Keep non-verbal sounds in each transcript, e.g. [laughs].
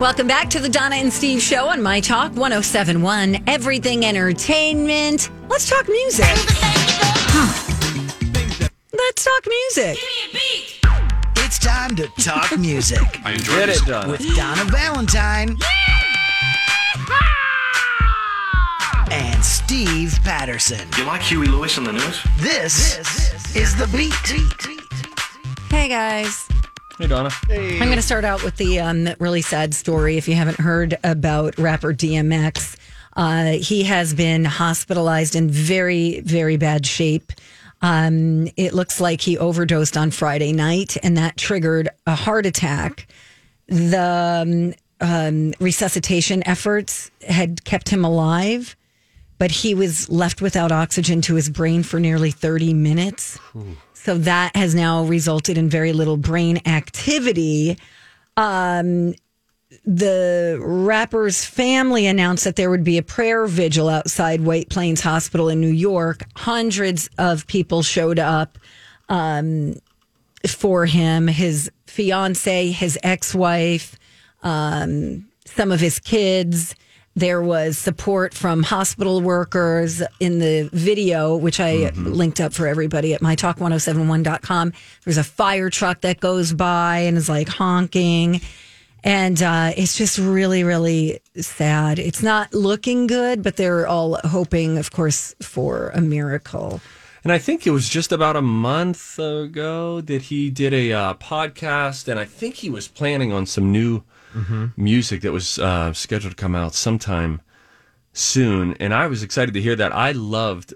Welcome back to the Donna and Steve show on My Talk 1071, Everything Entertainment. Let's talk music. Let's talk music. It's time to talk music [laughs] I enjoyed it, Donna. with Donna Valentine and Steve Patterson. You like Huey Lewis and the News? This, is the beat. Hey, guys. Hey, Donna. I'm going to start out with the um, really sad story. If you haven't heard about rapper DMX, uh, he has been hospitalized in very, very bad shape. Um, it looks like he overdosed on Friday night, and that triggered a heart attack. The um, um, resuscitation efforts had kept him alive, but he was left without oxygen to his brain for nearly 30 minutes. So that has now resulted in very little brain activity. Um, the rapper's family announced that there would be a prayer vigil outside White Plains Hospital in New York. Hundreds of people showed up um, for him. His fiance, his ex-wife, um, some of his kids. There was support from hospital workers in the video, which I linked up for everybody at mytalk1071.com. There's a fire truck that goes by and is like honking. And uh, it's just really, really sad. It's not looking good, but they're all hoping, of course, for a miracle. And I think it was just about a month ago that he did a uh, podcast, and I think he was planning on some new music that was uh, scheduled to come out sometime soon. And I was excited to hear that. I loved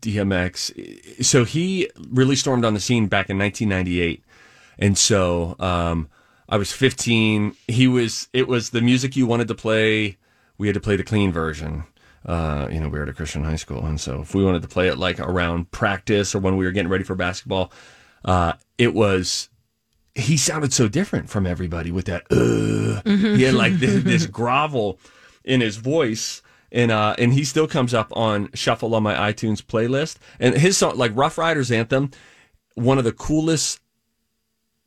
DMX. So he really stormed on the scene back in 1998, and so um, I was 15. He was. It was the music you wanted to play. We had to play the clean version uh, you know, we were at a Christian high school, and so if we wanted to play it like around practice or when we were getting ready for basketball, uh, it was. He sounded so different from everybody with that. Uh, He had like this, this [laughs] grovel in his voice, and uh, and he still comes up on shuffle on my iTunes playlist. And his song, like Ruff Ryders anthem, one of the coolest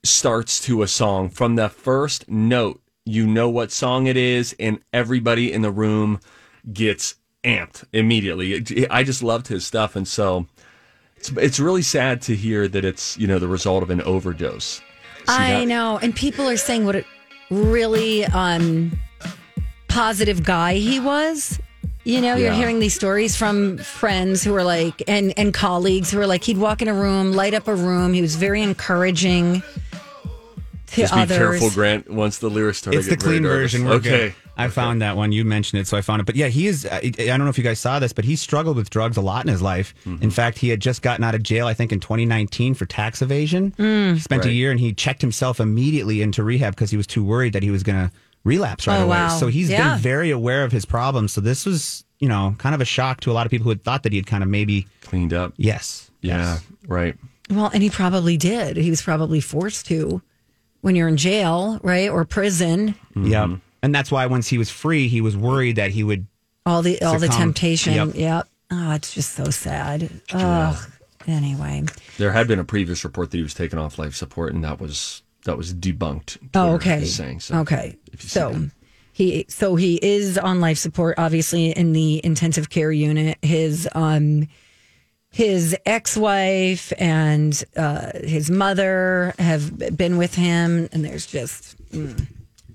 starts to a song from the first note. You know what song it is, and everybody in the room gets amped immediately. I just loved his stuff, and so it's it's really sad to hear that it's you know the result of an overdose. See I that? know. And people are saying what a really um, positive guy he was. You know, you're Yeah. hearing these stories from friends who are like, and, and colleagues who are like, he'd walk in a room, light up a room. He was very encouraging to Just be others. careful, Grant. Once the lyrics start, I It's the very clean nervous. version. We're okay. Good. I found that one. You mentioned it, so I found it. But yeah, he is. I, I don't know if you guys saw this, but he struggled with drugs a lot in his life. Mm-hmm. In fact, he had just gotten out of jail, I think, in 2019 for tax evasion. Mm. He spent a year and he checked himself immediately into rehab because he was too worried that he was going to relapse right Oh, away. wow. So he's Yeah. been very aware of his problems. So this was, you know, kind of a shock to a lot of people who had thought that he had kind of maybe, Cleaned up. yes. Yeah. yes. Right. Well, and he probably did. He was probably forced to when you're in jail, right? Or prison. Yep. And that's why once he was free, he was worried that he would All the all the temptation. Yep. Yep. Oh, it's just so sad. Ugh. Anyway. There had been a previous report that he was taken off life support, and that was that was debunked. Oh, Twitter okay. saying so. okay. if you see So he so he is on life support, obviously in the intensive care unit. His um his ex-wife and uh, his mother have been with him, and there's just mm,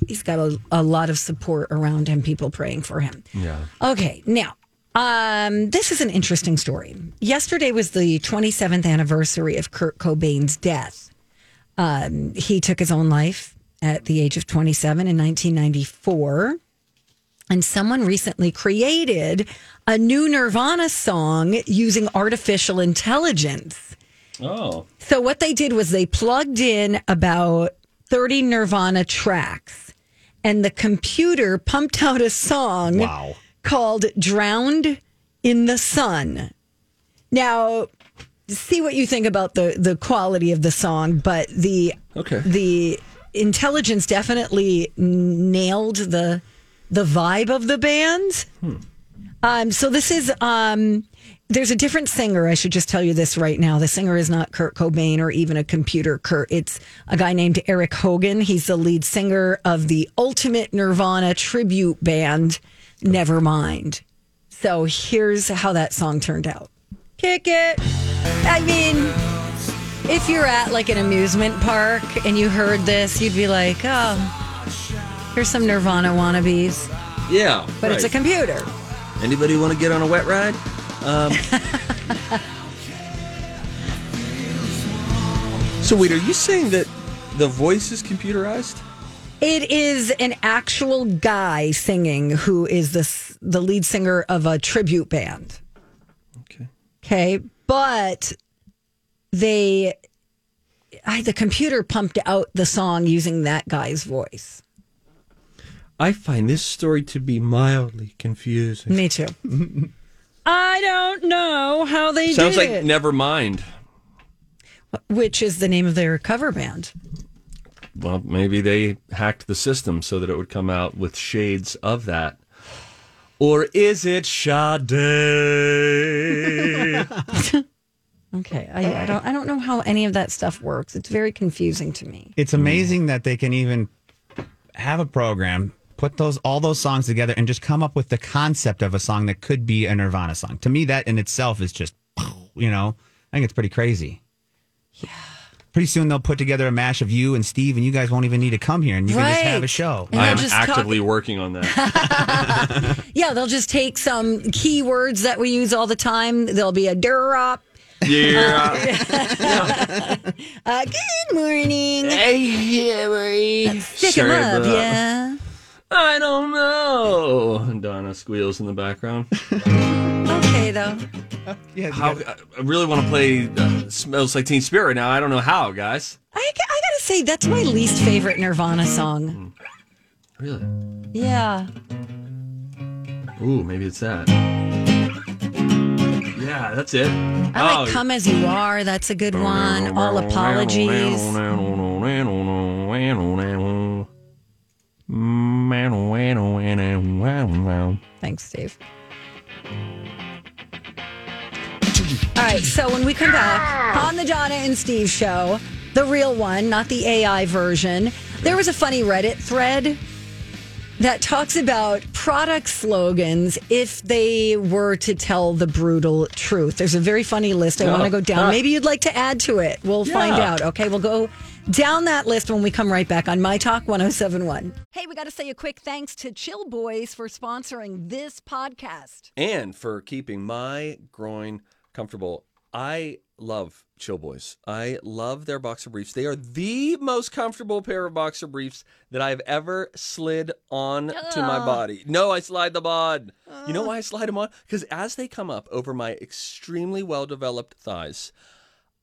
he's got a, a lot of support around him. People praying for him. Yeah. Okay, now um, this is an interesting story. Yesterday was the 27th anniversary of Kurt Cobain's death. Um, he took his own life at the age of 27 in 1994. And someone recently created a new Nirvana song using artificial intelligence. Oh. So what they did was they plugged in about 30 Nirvana tracks and the computer pumped out a song Wow. called Drowned in the Sun. Now, see what you think about the the quality of the song, but the Okay. the intelligence definitely nailed the the vibe of the band. Um, so this is um, there's a different singer. I should just tell you this right now. The singer is not Kurt Cobain or even a computer Kurt. It's a guy named Eric Hogan. He's the lead singer of the ultimate Nirvana tribute band, Nevermind. So here's how that song turned out. Kick it. I mean, if you're at like an amusement park and you heard this, you'd be like, oh, here's some Nirvana wannabes. Yeah. But it's a computer. Anybody want to get on a wet ride? Um, [laughs] so wait, are you saying that the voice is computerized? It is an actual guy singing who is this the lead singer of a tribute band. Okay. Okay, but they I, the computer pumped out the song using that guy's voice. I find this story to be mildly confusing. Me too. [laughs] I don't know how they Sounds did like it. never mind. which is the name of their cover band. Well, maybe they hacked the system so that it would come out with shades of that. Or is it Sade? [laughs] Okay, I, I don't I don't know how any of that stuff works. It's very confusing to me. It's amazing that they can even have a program, put those all those songs together, and just come up with the concept of a song that could be a Nirvana song. To me, that in itself is just, [laughs] you know, I think it's pretty crazy. Yeah. Pretty soon they'll put together a mash of you and Steve, and you guys won't even need to come here, and you can just have a show. And I am just talk- actively working on that. [laughs] Yeah, they'll just take some keywords that we use all the time. There'll be a durop. yeah. [laughs] Uh, good morning. hey, Stick 'em up, yeah. I don't know. Donna squeals in the background. Okay, though. [laughs] Yeah, How, I really want to play uh, "Smells Like Teen Spirit" now. I don't know how, guys. I, I gotta say, that's my least favorite Nirvana song. Really? Yeah. Ooh, maybe it's that. Yeah, that's it. I like Come As You Are. That's a good one. All Apologies. [laughs] Thanks, Steve. All right, so when we come back on the Donna and Steve show, the real one, not the AI version, there was a funny Reddit thread that talks about product slogans if they were to tell the brutal truth. There's a very funny list. I want to oh, go down. Maybe you'd like to add to it. We'll find Yeah. out. Okay, we'll go down that list when we come right back on My Talk 1071. Hey, we got to say a quick thanks to Chill Boys for sponsoring this podcast. and for keeping my groin comfortable. I love Chill Boys. I love their boxer briefs. They are the most comfortable pair of boxer briefs that I've ever slid on to my body. No, I slide them on. You know why I slide them on? Because as they come up over my extremely well developed thighs,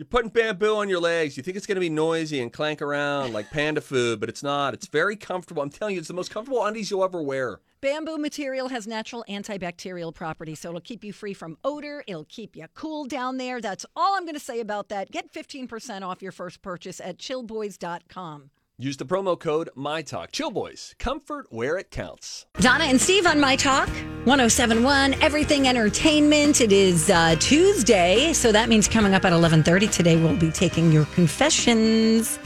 You're putting bamboo on your legs. You think it's going to be noisy and clank around like [laughs] panda food, but it's not. It's very comfortable. I'm telling you, it's the most comfortable undies you'll ever wear. Bamboo material has natural antibacterial properties, so it'll keep you free from odor. It'll keep you cool down there. That's all I'm going to say about that. Get 15% off your first purchase at chillboys.com. Use the promo code MyTalk. Chill Boys, comfort where it counts. Donna and Steve on My Talk 1071 Everything Entertainment. It is uh, Tuesday, so that means coming up at 11:30 today we'll be taking your confessions.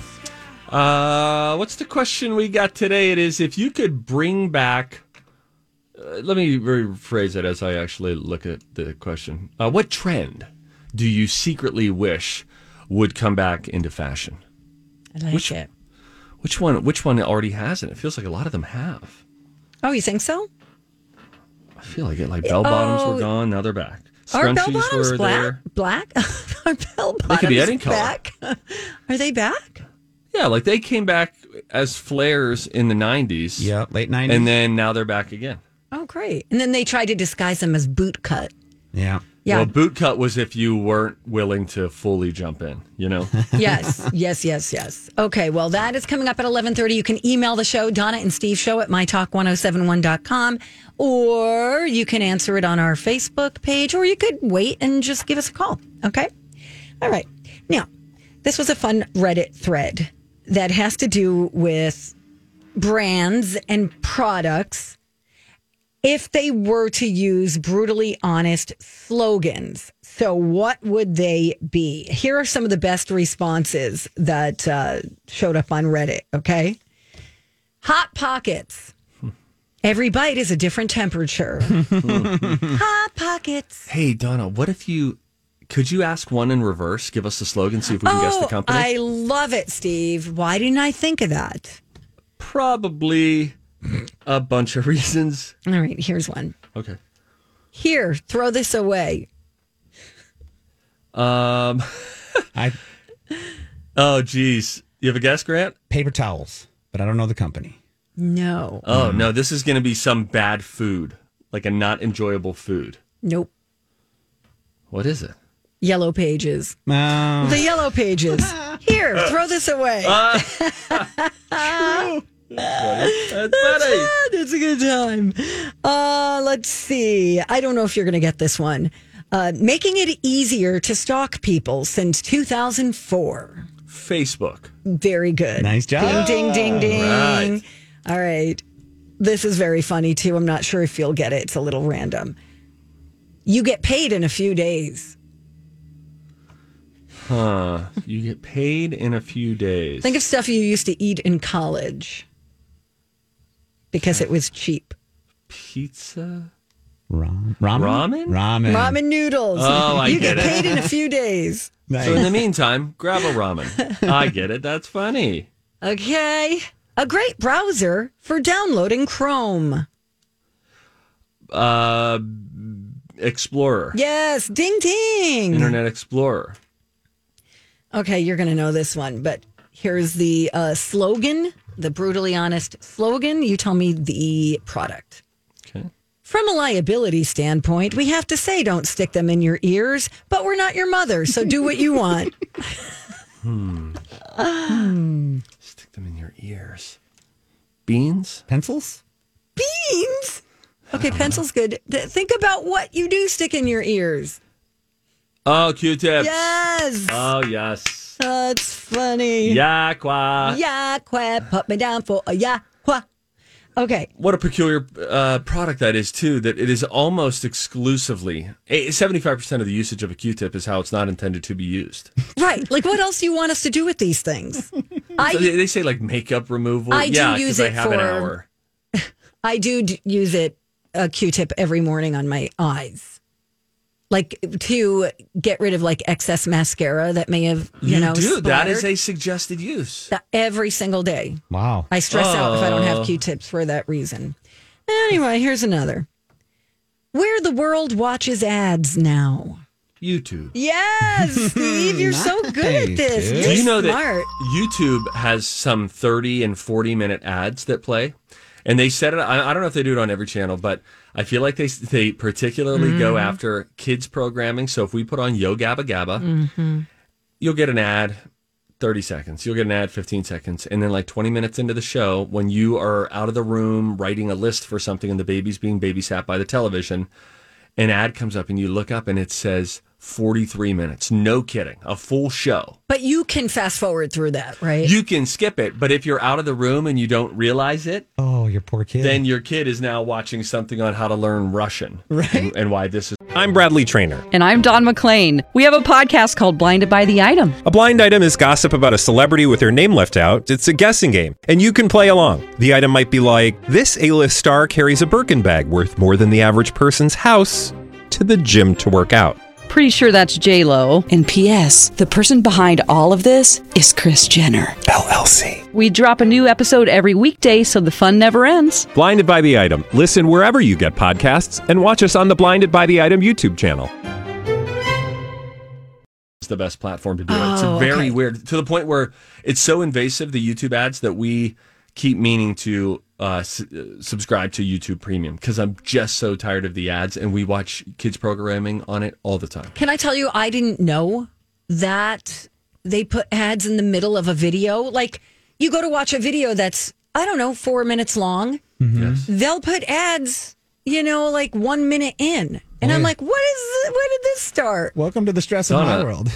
Uh, what's the question we got today? It is if you could bring back. Uh, let me rephrase it as I actually look at the question. Uh, what trend do you secretly wish would come back into fashion? I like Which- it. Which one? Which one already has it? It feels like a lot of them have. Oh, you think so? I feel like it. Like bell bottoms Oh. were gone. Now they're back. Are bell bottoms were black? there. Black? [laughs] Are bell bottoms They could be any color. back? [laughs] Are they back? Yeah, like they came back as flares in the 90s. Yeah, late 90s. And then now they're back again. Oh, great. And then they tried to disguise them as boot cut. yeah. Yeah. Well, boot cut was if you weren't willing to fully jump in, you know? [laughs] yes, yes, yes, yes. Okay, well, that is coming up at 11.30. You can email the show, Donna and Steve Show at mytalk1071.com, or you can answer it on our Facebook page, or you could wait and just give us a call. Okay? All right. Now, this was a fun Reddit thread that has to do with brands and products if they were to use brutally honest slogans. So, what would they be? Here are some of the best responses that uh, showed up on Reddit. Okay. Hot Pockets. Every bite is a different temperature. [laughs] Hot Pockets. hey, Donna, what if you could you ask one in reverse? Give us the slogan, see if we can guess the Oh, company. I love it, Steve. Why didn't I think of that? Probably a bunch of [laughs] reasons. All right, here's one. Okay. Here, throw this away. Um. [laughs] I Oh, geez. You have a guess, Grant? paper towels, but I don't know the company. No. Oh mm-hmm. no, this is going to be some bad food, like a not enjoyable food. Nope. What is it? Yellow pages. Oh, The yellow pages. [laughs] Here, throw this away. Ah. [laughs] That's funny. That's a good time. Uh, let's see. I don't know if you're going to get this one. Uh, making it easier to stalk people since 2004. Facebook. Very good. Nice job. Ding, ding, ding, ding. right. All right. This is very funny, too. I'm not sure if you'll get it. It's a little random. You get paid in a few days. Huh. You get paid in a few days. Think of stuff you used to eat in college because it was cheap. pizza. Ram- ramen. Ramen? Ramen. Ramen noodles. Oh, I you get get it. paid in a [laughs] few days. Nice. So in the meantime, grab a ramen. [laughs] I get it. That's funny. Okay. A great browser for downloading Chrome. Uh, Explorer. Yes, ding ding. Internet Explorer. Okay, you're going to know this one, but here's the uh, slogan, the brutally honest slogan. You tell me the product. Okay. From a liability standpoint, we have to say don't stick them in your ears, but we're not your mother, so do what you want. [laughs] Hmm. Stick them in your ears. Beans? Pencils? Beans. Okay, pencil's good. Th- Think about what you do stick in your ears. Oh, Q-tips. Yes. Oh, yes. That's funny. Yakwa. Yeah, quack, put me down for a yeah, quack. Okay. What a peculiar uh, product that is, too, that it is almost exclusively, eh, 75% of the usage of a Q-tip is how it's not intended to be used. Right. Like, what else do you want us to do with these things? So I they, they say like makeup removal. I do yeah, use 'cause I it have an for- hour. [laughs] I do d- use it a Q-tip every morning on my eyes, like to get rid of like excess mascara that may have you, You, know do. That is a suggested use. Every single day. Wow. I stress out if I don't Oh. have Q-tips for that reason. Anyway, here's another. Where the world watches ads now. YouTube. Yes, [laughs] Steve, you're so good at this. dude. You're Do you know smart. that YouTube has some 30 and 40 minute ads that play? And they said it, I, I don't know if they do it on every channel, but I feel like they, they particularly go Mm-hmm. after kids programming. So if we put on Yo Gabba Gabba, Mm-hmm. you'll get an ad 30 seconds. You'll get an ad 15 seconds. And then, like 20 minutes into the show, when you are out of the room writing a list for something and the baby's being babysat by the television, an ad comes up and you look up and it says 43 minutes. No kidding. A full show. But you can fast forward through that, right? You can skip it, but if you're out of the room and you don't realize it, Oh, your poor kid. then your kid is now watching something on how to learn Russian. Right. And, and why this is. I'm Bradley Trainer. And I'm Don McClain. We have a podcast called Blinded by the Item. A blind item is gossip about a celebrity with their name left out. It's a guessing game, and you can play along. The item might be like this: A-list star carries a Birkin bag worth more than the average person's house to the gym to work out. Pretty sure that's J Lo. And P.S. The person behind all of this is Kris Jenner LLC. We drop a new episode every weekday, so the fun never ends. Blinded by the item. Listen wherever you get podcasts, and watch us on the Blinded by the Item YouTube channel. It's the best platform to do it. It's Oh, very okay. weird to the point where it's so invasive the YouTube ads that we keep meaning to uh, s- uh, subscribe to YouTube Premium because I'm just so tired of the ads, and we watch kids programming on it all the time. Can I tell you, I didn't know that they put ads in the middle of a video. Like, you go to watch a video that's, I don't know, four minutes long. Yes. They'll put ads, you know, like one minute in. And I'm like, what is, where did this start? Welcome to the stress of my world.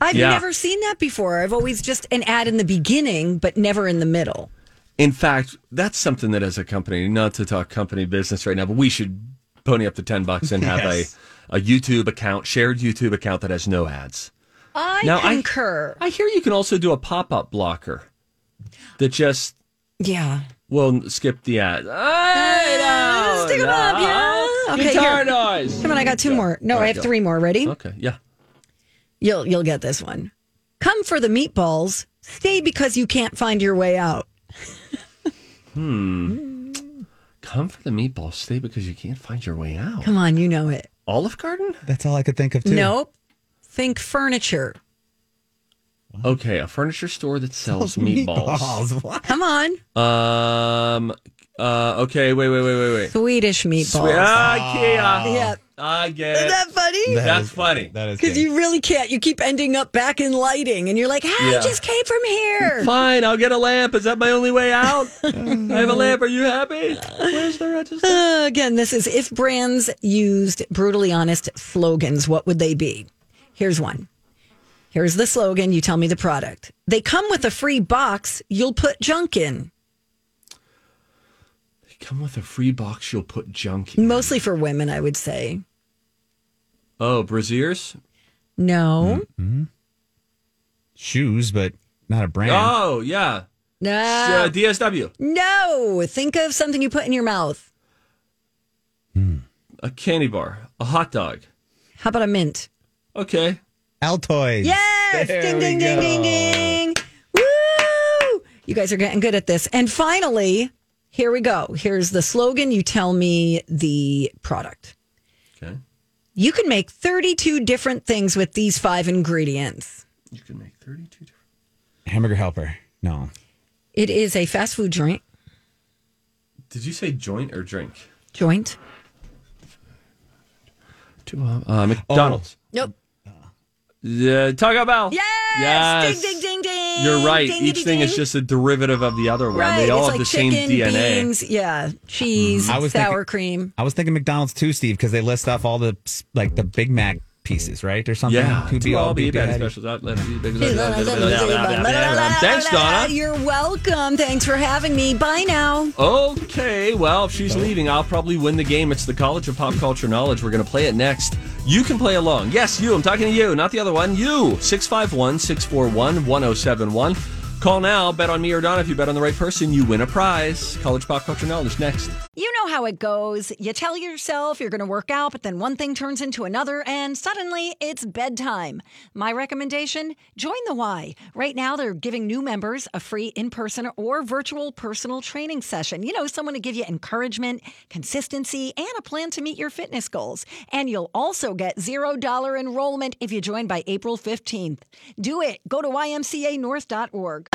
I've Yeah. never seen that before. I've always just an ad in the beginning, but never in the middle. In fact, that's something that as a company, not to talk company business right now, but we should pony up the 10 bucks and have Yes. a, a YouTube account, shared YouTube account that has no ads. I Now, I- concur. I hear you can also do a pop up blocker that just yeah. will skip the ad. I uh, don't Stick 'em up, yeah. Okay, Guitar here. noise. Come on, I got two more. No, All I have go. three more. Ready? Okay, yeah. You'll you'll get this one. Come for the meatballs. Stay because you can't find your way out. Come for the meatball stay because you can't find your way out. Come on, you know it. Olive Garden? That's all I could think of too. Nope. Think furniture. Okay, a furniture store that sells meatballs. Meatballs. [laughs] What? Come on. Um. Uh. Okay. Wait. Wait. Wait. Wait. Wait. Swedish meatballs. Sweet. Ah, Kia. Yeah. I get Isn't it. that funny? That That's is- funny. That is Because good. you really can't. You keep ending up back in lighting, and you're like, "Hey, Yeah. I just came from here." Fine. I'll get a lamp. Is that my only way out? [laughs] I have a lamp. Are you happy? Where's the register? Uh, again, this is if brands used brutally honest slogans, what would they be? Here's one. Here's the slogan. You tell me the product. They come with a free box. You'll put junk in. Come with a free box. You'll put junk. In. Mostly for women, I would say. Oh, braziers. No, Shoes, but not a brand. Oh, yeah. no, Uh, DSW. no. Think of something you put in your mouth. A candy bar. A hot dog. How about a mint? Okay. Altoids. Yes! There ding, we ding, ding, ding, ding. Woo! You guys are getting good at this. And finally, here we go. Here's the slogan. You tell me the product. Okay. You can make 32 different things with these five ingredients. You can make 32 different. Hamburger helper. No. It is a fast food joint. Did you say joint or drink? Joint. To, uh, uh, McDonald's. Nope. Uh, Taco Bell. Yes! Yes. Ding, ding, ding, ding. You're right. Ding, Each ding, thing ding. is just a derivative of the other one. right. They all it's have like the same chicken, DNA. beans, yeah, cheese, I was sour thinking- cream. I was thinking McDonald's too, Steve, because they list off all the like the Big Mac pieces, right, or something. Yeah. To be all be beef better specials. out, let it be big- Thanks, Thanks, Donna. You're welcome. Thanks for having me. Bye now. Okay, well, if she's leaving, I'll probably win the game. It's the College of Pop Culture Knowledge. We're going to play it next. You can play along. Yes, you. I'm talking to you, not the other one. You. 651 641 1071. Call now. Bet on me or Donna. If you bet on the right person, you win a prize. College Pop Culture Knowledge next. You know how it goes. You tell yourself you're going to work out, but then one thing turns into another, and suddenly it's bedtime. My recommendation join the Y. Right now, they're giving new members a free in person or virtual personal training session. You know, someone to give you encouragement, consistency, and a plan to meet your fitness goals. And you'll also get $0 enrollment if you join by April 15th. Do it. Go to ymcanorth.org.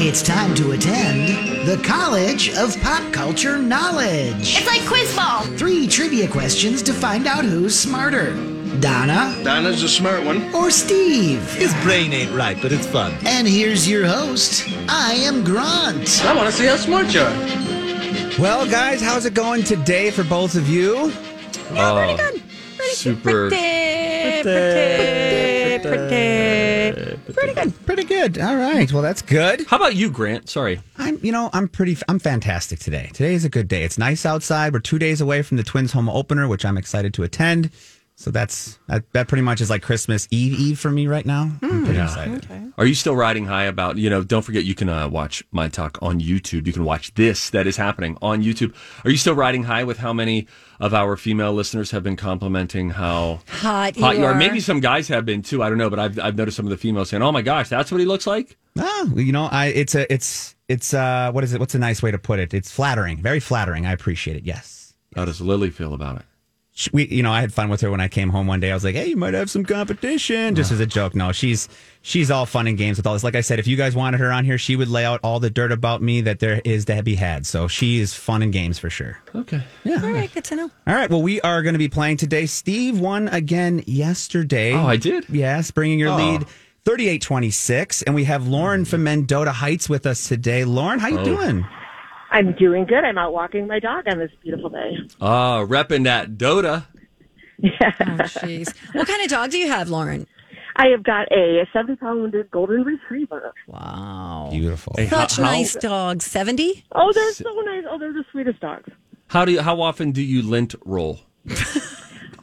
It's time to attend the College of Pop Culture Knowledge. It's like quiz ball. Three trivia questions to find out who's smarter Donna Donna's a smart one. or Steve. His brain ain't right, but it's fun. And here's your host. I am Grant. I want to see how smart you are. Well, guys, how's it going today for both of you? Oh, pretty good. Pretty oh, super. Pretty good. Pretty good. All right. Well, that's good. How about you, Grant? Sorry. I'm, you know, I'm pretty, I'm fantastic today. Today is a good day. It's nice outside. We're two days away from the Twins home opener, which I'm excited to attend. So that's that, that pretty much is like Christmas Eve Eve for me right now. I'm pretty excited. Are you still riding high about, you know, don't forget you can uh, watch my talk on YouTube. You can watch this that is happening on YouTube. Are you still riding high with how many of our female listeners have been complimenting how Hot, hot you you are? are. Maybe some guys have been too. I don't know, but I've, I've noticed some of the females saying, oh my gosh, that's what he looks like? Ah, you know, I it's a it's it's uh what is it? What's a nice way to put it? It's flattering, very flattering. I appreciate it. Yes. How does Lily feel about it? She- We, you know, I had fun with her when I came home one day. I was like, "Hey, you might have some competition," just as a joke. No, she's she's all fun and games with all this. Like I said, if you guys wanted her on here, she would lay out all the dirt about me that there is to be had. So she is fun and games for sure. Okay. Yeah. All right, good to know. All right. Well, we are going to be playing today. Steve won again yesterday. Oh, I did? Yes, bringing your Oh. lead 38 26. And we have Lauren from Mendota Heights with us today. Lauren, how you Oh. doing? I'm doing good. I'm out walking my dog on this beautiful day. Ah, repping that Dota. Oh, jeez. what kind of dog do you have, Lauren? I have got a 70 pound golden retriever. Wow. Beautiful. Hey, Such how- nice dogs. 70? Oh, they're so nice. Oh, they're the sweetest dogs. How do you, how often do you lint roll?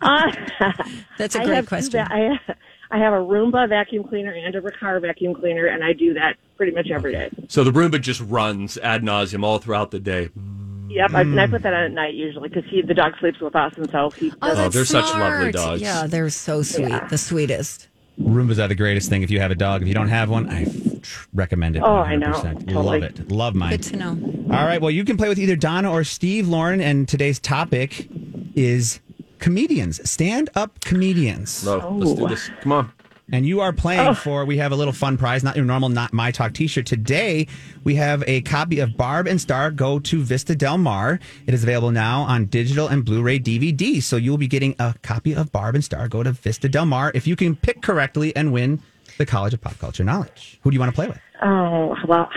Uh, [laughs] That's a great have two question. va- I, I have a Roomba vacuum cleaner and a Riccar vacuum cleaner, and I do that pretty much every day. So the Roomba just runs ad nauseum all throughout the day. Yep, I, and I mm. put that on at night usually because he the dog sleeps with us, and so he. Oh, that's oh, they're such lovely dogs. Yeah, they're so sweet. Yeah. The sweetest. Roombas are the greatest thing if you have a dog. If you don't have one, I f- recommend it. Oh, I know. Totally. Love it. Love mine. Good to know. All right. Well, you can play with either Donna or Steve, Lauren. And today's topic is comedians, stand up comedians. So let's do this. Come on. And you are playing for, we have a little fun prize, not your normal, not my talk t shirt. Today, we have a copy of Barb and Star Go to Vista Del Mar. It is available now on digital and Blu ray DVD. So you'll be getting a copy of Barb and Star Go to Vista Del Mar if you can pick correctly and win the College of Pop Culture Knowledge. Who do you want to play with? Oh well,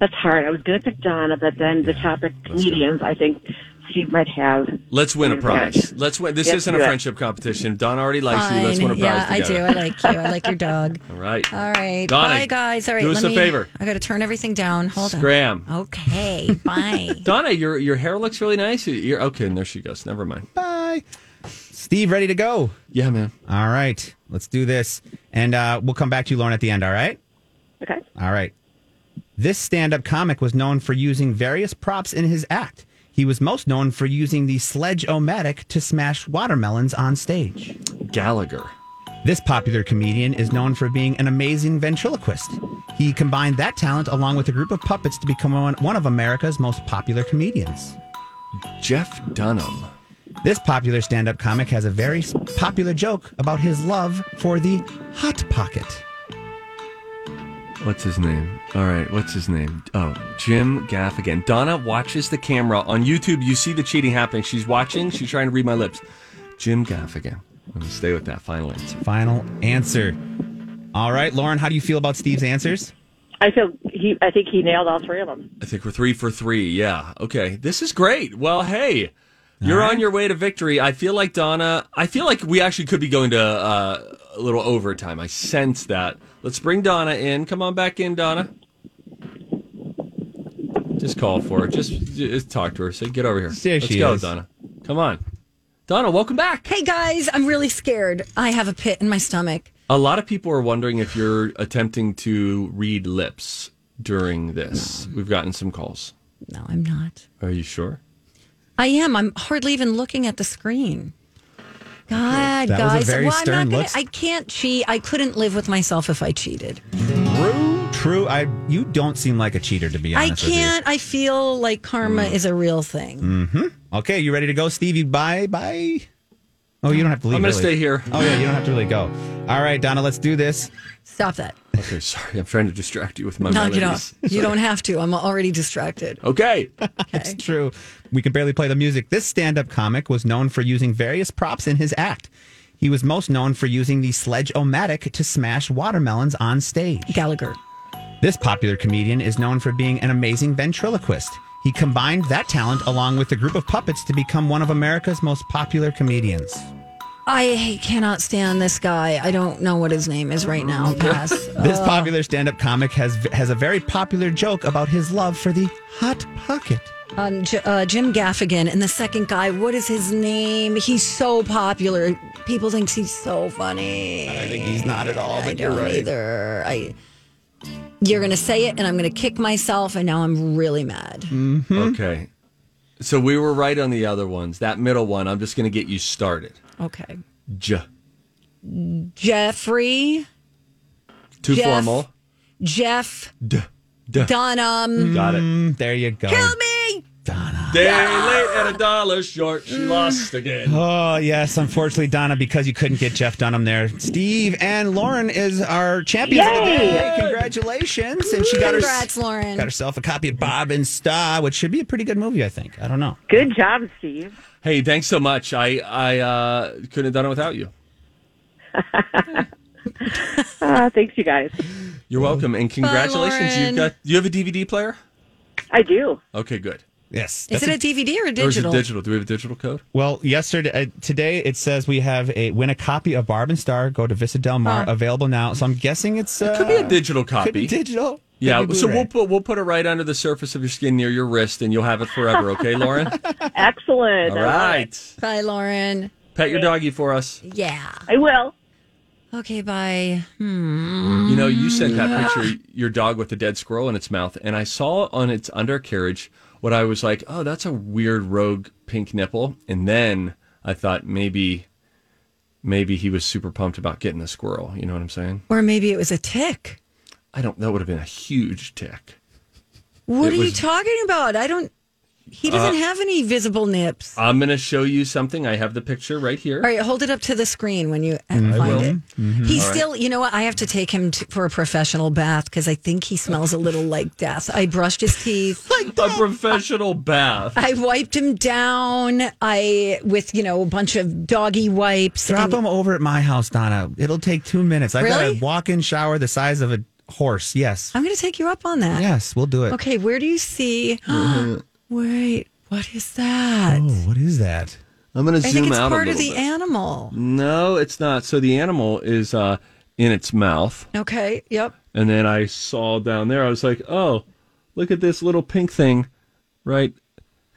that's hard. I was going to pick Donna, but then the topic comedians. I think Steve might have. Let's win a Okay. prize. Let's win. This Yep, isn't do a it. friendship competition. Don already likes you. Let's win a Fine. prize Yeah, I do. I like you. I like your dog. [laughs] All right. All right. Donna, Bye, guys. All right. do us let a me, favor. I got to turn everything down. Hold Scram. on. Scram. Okay. [laughs] Bye. Donna, your your hair looks really nice. You're okay, and there she goes. Never mind. Bye. Steve, ready to go? Yeah, man. All right. Let's do this. And uh, we'll come back to you, Lauren, at the end. All right. Okay. All right. This stand up comic was known for using various props in his act. He was most known for using the sledge o matic to smash watermelons on stage. Gallagher. This popular comedian is known for being an amazing ventriloquist. He combined that talent along with a group of puppets to become one one of America's most popular comedians. Jeff Dunham. This popular stand up comic has a very popular joke about his love for the Hot Pocket. What's his name? All right, what's his name? Oh, Jim Gaffigan. Donna watches the camera on YouTube. You see the cheating happening. She's watching. She's trying to read my lips. Jim Gaffigan. I'm going to stay with that final answer. Final answer. All right, Lauren, how do you feel about Steve's answers? I feel he. I think he nailed all three of them. I think we're three for three. Yeah. Okay. This is great. Well, hey, you're All right. on your way to victory. I feel like Donna. I feel like we actually could be going to uh, a little overtime. I sense that. Let's bring Donna in. Come on back in, Donna. Just call for her. Just, just talk to her. Say, get over here. There Let's she go, is. Donna. Come on. Donna, welcome back. hey, guys. I'm really scared. I have a pit in my stomach. A lot of people are wondering if you're attempting to read lips during this. We've gotten some calls. No, I'm not. Are you sure? I am. I'm hardly even looking at the screen. God, That guys. well, I'm not gonna. I can't cheat. I couldn't live with myself if I cheated. True. True. I you don't seem like a cheater to be honest. I can't. I feel like karma Mm. is a real thing. you. Okay, you ready to go, Stevie? Bye bye. Oh, you don't have to leave. I'm gonna really. stay here. Oh yeah, you don't have to really go. All right, Donna, let's do this. Stop that. Okay, sorry. I'm trying to distract you with my No, you melodies. don't. You don't have to. I'm already distracted. Okay. It's true. We can barely play the music. This stand-up comic was known for using various props in his act. He was most known for using the sledge-o-matic to smash watermelons on stage. Gallagher. This popular comedian is known for being an amazing ventriloquist. He combined that talent along with a group of puppets to become one of America's most popular comedians. I cannot stand this guy. I don't know what his name is right now. Pass. [laughs] This popular stand-up comic has has a very popular joke about his love for the hot pocket. Um, J- uh, Jim Gaffigan and the second guy. What is his name? He's so popular. People think he's so funny. I think he's not at all, I but you're don't right. either. I. You're gonna say it, and I'm gonna kick myself, and now I'm really mad. Mm-hmm. Okay. So we were right on the other ones. That middle one, I'm just going to get you started. Okay, J. Jeffrey, Too Jeff. formal. Jeff D. D. Dunham. Got it. Mm, there you go. Kill me. Day late and a dollar short. She lost again. Oh, yes. Unfortunately, Donna, because you couldn't get Jeff Dunham there. Steve and Lauren is our champion for the day. Congratulations. And she got, her, Congrats, Lauren. got herself a copy of Barb and Star, which should be a pretty good movie, I think. I don't know. Good job, Steve. Hey, thanks so much. I I uh, couldn't have done it without you. Uh, [laughs] thanks, you guys. You're welcome, and congratulations. Lauren. You've got. You have a DVD player? I do. Okay, good. Yes. Is it a DVD or a Or is digital? it digital? Do we have a digital code? Well, yesterday, uh, today it says we have a win a copy of Barb and Star. Go to Vista Del Mar, Oh. available now. So I'm guessing it's uh, Could be a digital copy. Could be digital. Yeah, Could be so we'll put we'll put it right under the surface of your skin near your wrist, and you'll have it forever. Okay, [laughs] Lauren. Excellent. All I love right. it. Bye, Lauren. Pet your doggy for us. Yeah. I will. Okay, bye. Hmm. You know, you sent that picture, your dog with a dead squirrel in its mouth, and I saw on its undercarriage what I was like, oh, that's a weird rogue pink nipple. And then I thought maybe, maybe he was super pumped about getting a squirrel. You know what I'm saying? Or maybe it was a tick. I don't. That would have been a huge tick. What It are you talking about? I don't. He doesn't uh, have any visible nips. I'm going to show you something. I have the picture right here. All right, hold it up to the screen when you uh, I find will. it. Mm-hmm. He's All right. still, you know what? I have to take him to, for a professional bath because I think he smells a little like death. I brushed his teeth. [laughs] Like a professional bath. I wiped him down. I with you know a bunch of doggy wipes. Drop and- them over at my house, Donna. It'll take two minutes. I've got a walk-in shower the size of a horse. Yes. I'm going to take you up on that. Yes, we'll do it. Okay, where do you see? Mm-hmm. Wait, what is that? Oh, what is that? I'm going to zoom in. I think it's out part a of little the bit. animal. No, it's not. So the animal is uh, in its mouth, Okay, yep. and then I saw down there. I was like, oh, look at this little pink thing, right?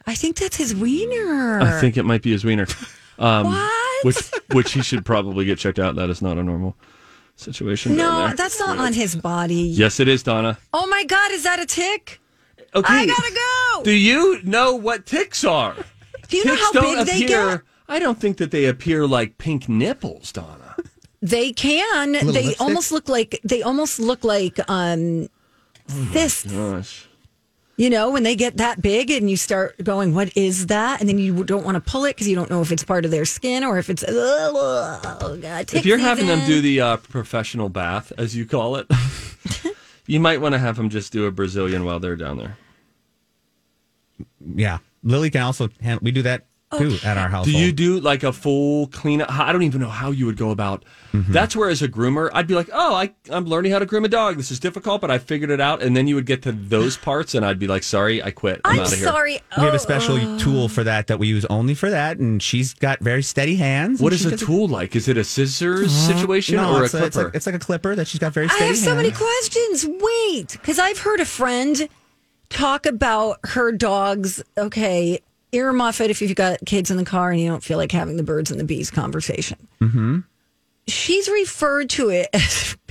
I think that's his wiener. I think it might be his wiener. [laughs] Um, What? Which which he should probably get checked out. That is not a normal situation. down No, there. that's not on his body. Yes, it is, Donna. Oh my God, is that a tick? Okay. I gotta go. Do you know what ticks are? Do you know how don't big they appear. get? I don't think that they appear like pink nipples, Donna. They can. They lipstick? almost look like they almost look like um cysts. Gosh. You know, when they get that big and you start going, "What is that?" and then you don't want to pull it because you don't know if it's part of their skin or if it's. Oh God! If you're having them do the uh, professional bath, as you call it, [laughs] [laughs] you might want to have them just do a Brazilian while they're down there. Yeah. Lily can also hand, we do that too at our household. Do you do like a full cleanup? I don't even know how you would go about. Mm-hmm. That's where, as a groomer, I'd be like, "Oh, I, I'm learning how to groom a dog. This is difficult, but I figured it out." And then you would get to those [sighs] parts, and I'd be like, "Sorry, I quit. I'm, I'm out of here." sorry. We have Oh, a special tool for that that we use only for that, and she's got very steady hands. What is and is she a tool like? Is it a scissors situation No, or a it's, it's clipper? like, it's like a clipper that she's got very steady hands. I have so many questions. Wait, because I've heard a friend talk about her dogs. Okay, earmuff it if you've got kids in the car and you don't feel like having the birds and the bees conversation. Mm-hmm. She's referred to it as. [laughs]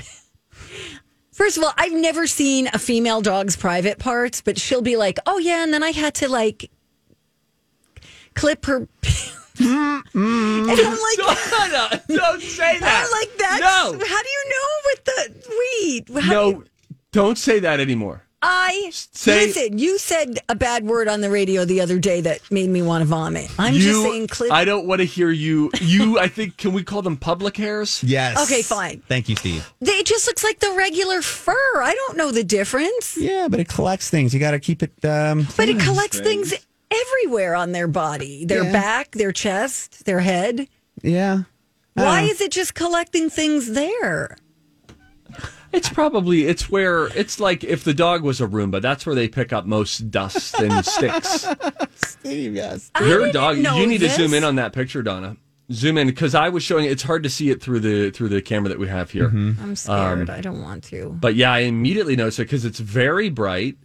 First of all, I've never seen a female dog's private parts, but she'll be like, "Oh yeah," and then I had to like clip her. [laughs] and I'm like, Donna, [laughs] don't say that. I'm like that. No, How do you know with the weed? How do no, you- don't say that anymore. I Say- listen. You said a bad word on the radio the other day that made me want to vomit. I'm you, just saying, clip. I don't want to hear you. You, [laughs] I think, can we call them public hairs? Yes. Okay, fine. Thank you, Steve. They- it just looks like the regular fur. I don't know the difference, Yeah, but it collects things. You got to keep it. Um, but it collects things everywhere on their body, their Yeah. back, their chest, their head. Yeah. I Why is it just collecting things there? It's probably it's where it's like if the dog was a Roomba, that's where they pick up most dust and sticks. Steve? Yes. Your dog. You need this. to zoom in on that picture, Donna. Zoom in because I was showing. It's hard to see it through the through the camera that we have here. Mm-hmm. I'm scared. I don't want to. But yeah, I immediately noticed it because it's very bright,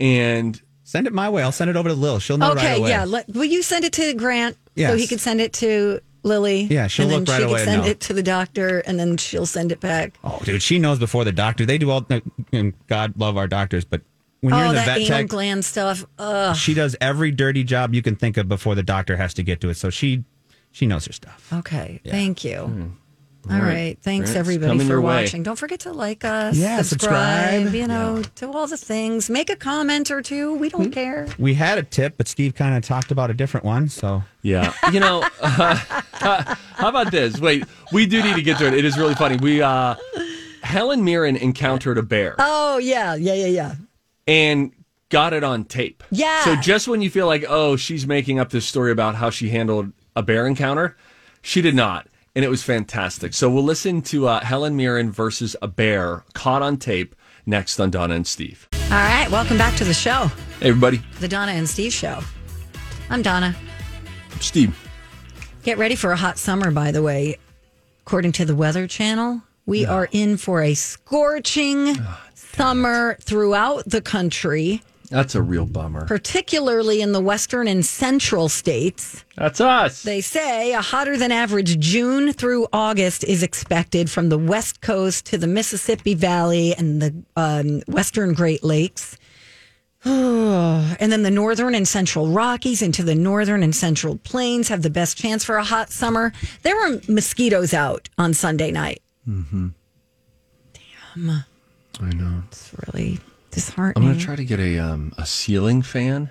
and Send it my way. I'll send it over to Lil. She'll know okay, right away. yeah. Let, will you send it to Grant so he could send it to Lily? Yeah, she'll and then look right she away could and send know. it to the doctor, and then she'll send it back. Oh, dude, she knows before the doctor. They do all. And God love our doctors, but when you're oh, in the that vet anal tech, gland stuff. Ugh. she does every dirty job you can think of before the doctor has to get to it. So she she knows her stuff. Okay, thank you. Hmm. All All right. right. Thanks It's everybody for your way. watching. Don't forget to like us, Yeah, subscribe, subscribe. you know, do all the things. Make a comment or two. We Hmm. don't care. We had a tip, but Steve kind of talked about a different one. So Yeah. You know, uh, [laughs] how about this? Wait, we do need to get to it. It is really funny. We, uh, Helen Mirren encountered a bear Oh yeah, yeah, yeah, yeah. and got it on tape. Yeah. So just when you feel like, oh, she's making up this story about how she handled a bear encounter, she did not. And it was fantastic. So we'll listen to uh, Helen Mirren versus a bear caught on tape next on Donna and Steve. All right, welcome back to the show, Hey, everybody. the Donna and Steve show. I'm Donna. Steve. Get ready for a hot summer, by the way. According to the Weather Channel, we are in for a scorching summer throughout the country, That's a real bummer. particularly in the western and central states. That's us. They say a hotter than average June through August is expected from the West Coast to the Mississippi Valley and the um, Western Great Lakes. [sighs] and then the northern and central Rockies into the northern and central plains have the best chance for a hot summer. There were mosquitoes out on Sunday night. Mm-hmm. Damn. I know. It's really I'm disheartening. I'm going to try to get a um, a ceiling fan.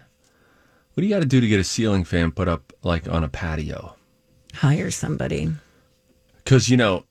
What do you got to do to get a ceiling fan put up like on a patio? Hire somebody. Because you know,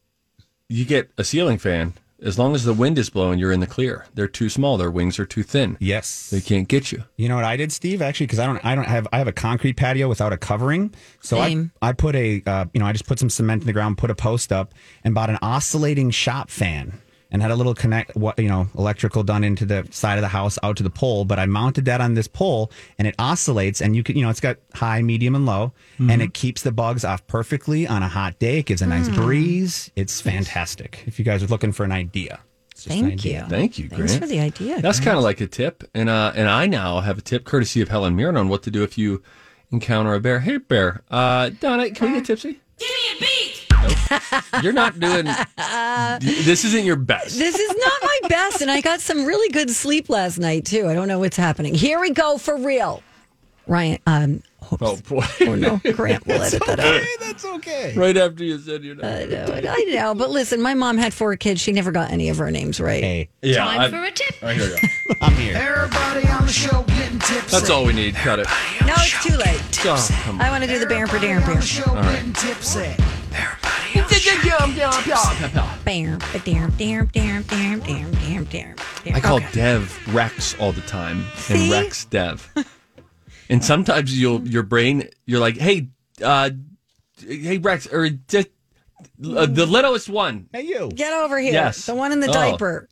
you get a ceiling fan as long as the wind is blowing, you're in the clear. They're too small. Their wings are too thin. Yes, they can't get you. You know what I did, Steve? Actually, because I don't, I don't have, I have a concrete patio without a covering. So I, I put a, uh, you know, I just put some cement in the ground, put a post up, and bought an oscillating shop fan, and had a little connect, what you know, electrical done into the side of the house out to the pole. But I mounted that on this pole, and it oscillates, and you can, you know, it's got high, medium, and low, and it keeps the bugs off perfectly on a hot day. It gives a nice Mm. breeze. It's fantastic. If you guys are looking for an idea. It's just an Thank idea. you. Thank you, Thanks for the idea. That's kind of like a tip, and uh, and I now have a tip courtesy of Helen Mirren on what to do if you encounter a bear. Hey, bear, uh, Donna, can we get tipsy? Give me a beat. You're not doing. [laughs] This isn't your best. This is not my best, and I got some really good sleep last night too. I don't know what's happening. Here we go for real, Ryan. Um, Oh boy! Oh no, Grant will [laughs] edit that out. That's okay. Right after you said you're not. I know, I know, but listen, my mom had four kids. She never got any of her names right. Hey, Yeah, Time I- for a tip. All right, here we go. I'm here. Everybody on the show getting tips. That's all we need. Cut it. No, it's too late. Oh, come on. I want to do the bear for bear on the bear. show All right. I call Okay. Dev Rex all the time, and See? Rex Dev. and sometimes you'll your brain you're like, hey, uh, hey Rex, or just, uh, the littlest one, Hey, you. Get over here. Yes. The one in the Oh. diaper.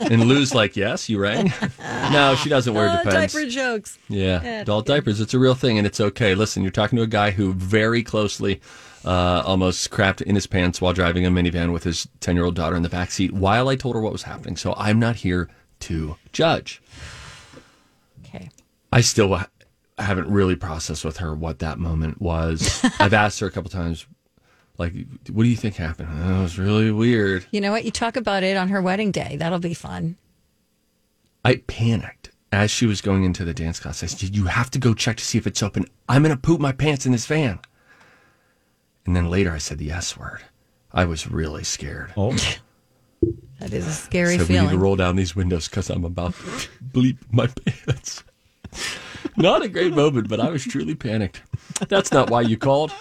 and Lou's like, yes, you rang. [laughs] no, she doesn't wear Oh, depends. diaper jokes. Yeah, Yeah, adult diapers. It's a real thing, and it's okay. Listen, you're talking to a guy who very closely uh, almost crapped in his pants while driving a minivan with his 10 year old daughter in the back seat while I told her what was happening. So I'm not here to judge. Okay. I still ha- haven't really processed with her what that moment was. [laughs] I've asked her a couple times, like, what do you think happened? That was really weird. You know what? You talk about it on her wedding day. That'll be fun. I panicked as she was going into the dance class. I said, You have to go check to see if it's open. I'm going to poop my pants in this van. And then later I said the S word. I was really scared. Oh, [laughs] That is a scary said we need to roll down these windows because I'm about to [laughs] bleep my pants. [laughs] Not a great moment, but I was truly panicked. That's not why you called.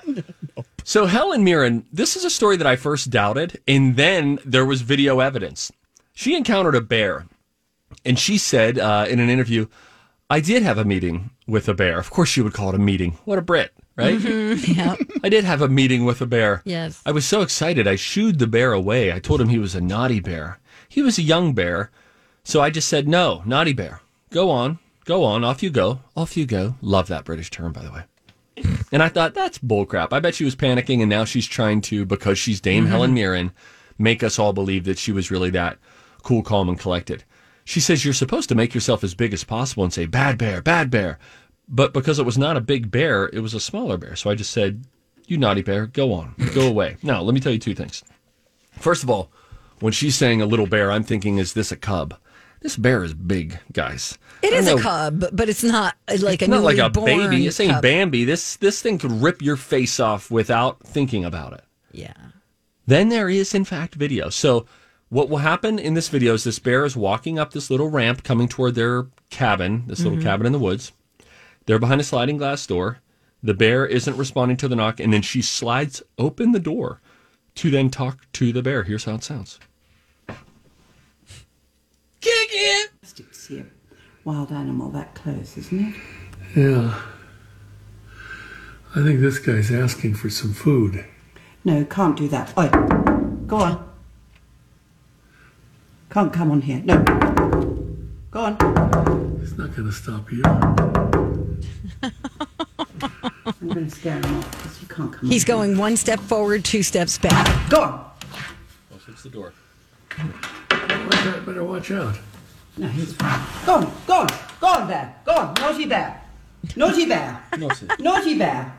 So Helen Mirren, this is a story that I first doubted, and then there was video evidence. She encountered a bear, and she said uh, in an interview, "I did have a meeting with a bear. Of course, she would call it a meeting. What a Brit, right? Mm-hmm. [laughs] yeah. I did have a meeting with a bear. Yes. I was so excited. I shooed the bear away. I told him he was a naughty bear. He was a young bear. So I just said, no, naughty bear. Go on. Go on. Off you go. Off you go. Love that British term, by the way. [laughs] And I thought, that's bullcrap. I bet she was panicking and now she's trying to, because she's Dame mm-hmm. Helen Mirren, make us all believe that she was really that cool, calm, and collected. She says you're supposed to make yourself as big as possible and say bad bear, bad bear. But because it was not a big bear, it was a smaller bear. So I just said, "You naughty bear, go on, go [laughs] away." Now, let me tell you two things. First of all, when she's saying a little bear, I'm thinking, is this a cub? This bear is big, guys. It is I a cub, but it's not like a not like newly a born baby. It's ain't cub. Bambi. This this thing could rip your face off without thinking about it. Yeah. Then there is, in fact, video. So, what will happen in this video is this bear is walking up this little ramp coming toward their cabin, this little Mhm. cabin in the woods. They're behind a sliding glass door. The bear isn't responding to the knock, and then she slides open the door to then talk to the bear. Here's how it sounds. Kick it! To see a wild animal that close, isn't it? Yeah. I think this guy's asking for some food. No, can't do that. Oi, go on. Can't come on here. No. Go on. It's not going to stop you. [laughs] I'm going to scare him off because you can't come He's on here. going one step forward, two steps back. Go on. Oh, fix the door. Watch out, better watch out. No, he's fine. Go on, go on, go on there. Go on, naughty bear. Naughty bear. Naughty. Naughty bear.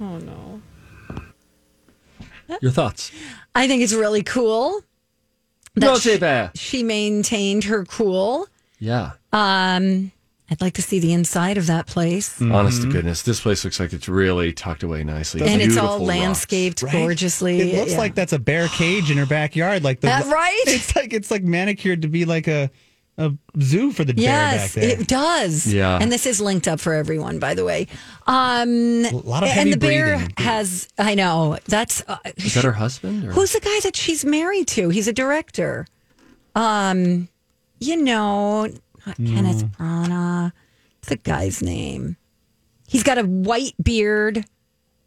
Oh no. Your thoughts? I think it's really cool. Naughty she, bear. she maintained her cool. Yeah. Um, I'd like to see the inside of that place. Honest to goodness, this place looks like it's really tucked away nicely. And it's all Beautiful rocks. landscaped Right? gorgeously. It looks Yeah. like that's a bear cage in her backyard. Like the That [laughs] right? It's like it's like manicured to be like a a zoo for the bear back Yes, there. it does. Yeah. And this is linked up for everyone, by the way. Um, a lot of and the bear breathing. has, I know, that's, uh, Is that her husband? Or? who's the guy that she's married to? He's a director. Um, you know, not Kenneth Branagh. What's the guy's name? He's got a white beard.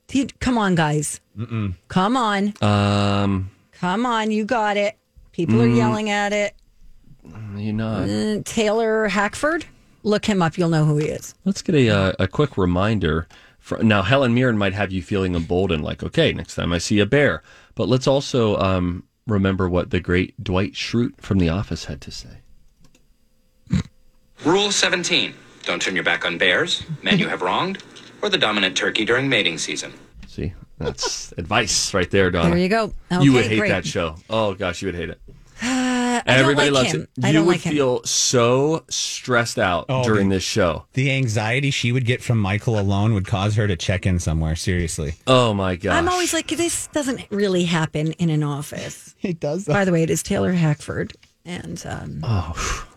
He- come on, guys. Mm-mm. Come on. Um, Come on. You got it. People are Mm. yelling at it. you know. Uh, Taylor Hackford. Look him up. You'll know who he is. Let's get a uh, a quick reminder. For, now, Helen Mirren might have you feeling emboldened, like, okay, next time I see a bear. But let's also um, remember what the great Dwight Schrute from The Office had to say. Rule 17. Don't turn your back on bears, men you have wronged, or the dominant turkey during mating season. See, that's [laughs] advice right there, Donna. There you go. you would hate great. that show. Oh gosh, you would hate it. [sighs] Uh, Everybody like loves him. it. I you don't would like him. feel so stressed out Oh, during this show. The anxiety she would get from Michael alone would cause her to check in somewhere. Seriously. Oh my gosh. I'm always like, this doesn't really happen in an office. [laughs] It does. By the way, it is Taylor Hackford, and um, Oh.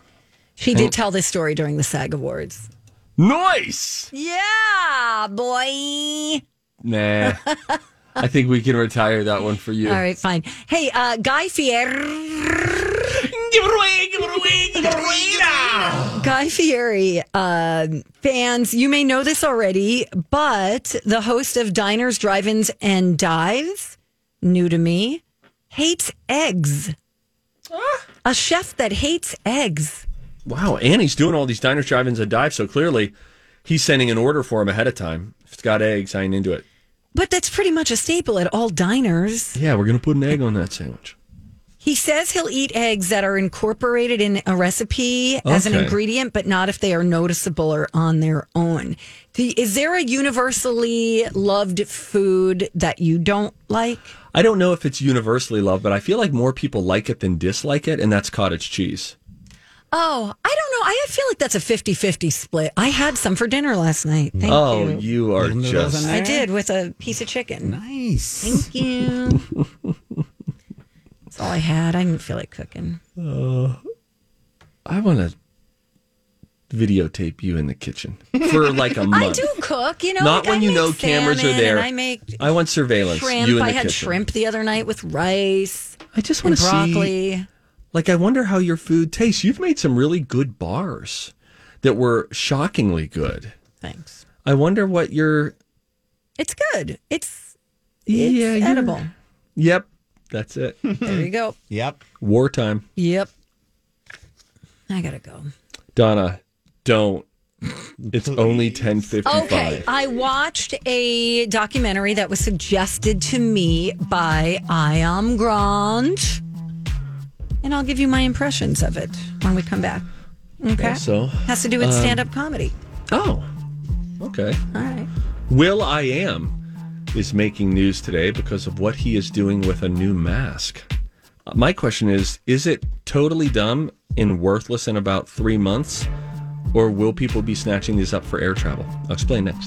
She did tell this story during the SAG Awards. Nice. Yeah, boy. Nah. I think we can retire that one for you. All right, fine. Hey, uh, Guy Fieri. Give it away, give it away, give it away now. Guy Fieri uh, fans, you may know this already, but the host of Diners, Drive-ins, and Dives, new to me, hates eggs. A chef that hates eggs. Wow, and he's doing all these diners, drive-ins, and dives. So clearly, he's sending an order for him ahead of time. If it's got eggs, I ain't into it. But that's pretty much a staple at all diners. Yeah, we're gonna put an egg on that sandwich. He says he'll eat eggs that are incorporated in a recipe as an ingredient, but not if they are noticeable or on their own. Do- Is there a universally loved food that you don't like? I don't know if it's universally loved, but I feel like more people like it than dislike it, and that's cottage cheese. Oh, I don't know. I feel like that's a 50 50 split. I had some for dinner last night. Thank you. oh, you. you are Little just. I did with a piece of chicken. Nice. Thank you. [laughs] That's all I had. I didn't feel like cooking. Uh, I want to videotape you in the kitchen for like a [laughs] month. I do cook, you know. Not like when I you know cameras are there. And I make I want surveillance. shrimp. You in I the had kitchen. shrimp the other night with rice. I just want to broccoli. See. Like, I wonder how your food tastes. You've made some really good bars that were shockingly good. Thanks. I wonder what your. It's good. It's Yeah, it's you're- edible. Yep, that's it. There you go. Yep. Wartime. Yep. I gotta go. Donna, don't. It's only ten fifty five. Okay, I watched a documentary that was suggested to me by I Am Grant. And I'll give you my impressions of it when we come back. Okay. So Has to do with um, stand up comedy. Oh, okay. All right. will.i.am is making news today because of what he is doing with a new mask. Uh, My question is Is it totally dumb and worthless in about three months? Or will people be snatching these up for air travel? I'll explain next.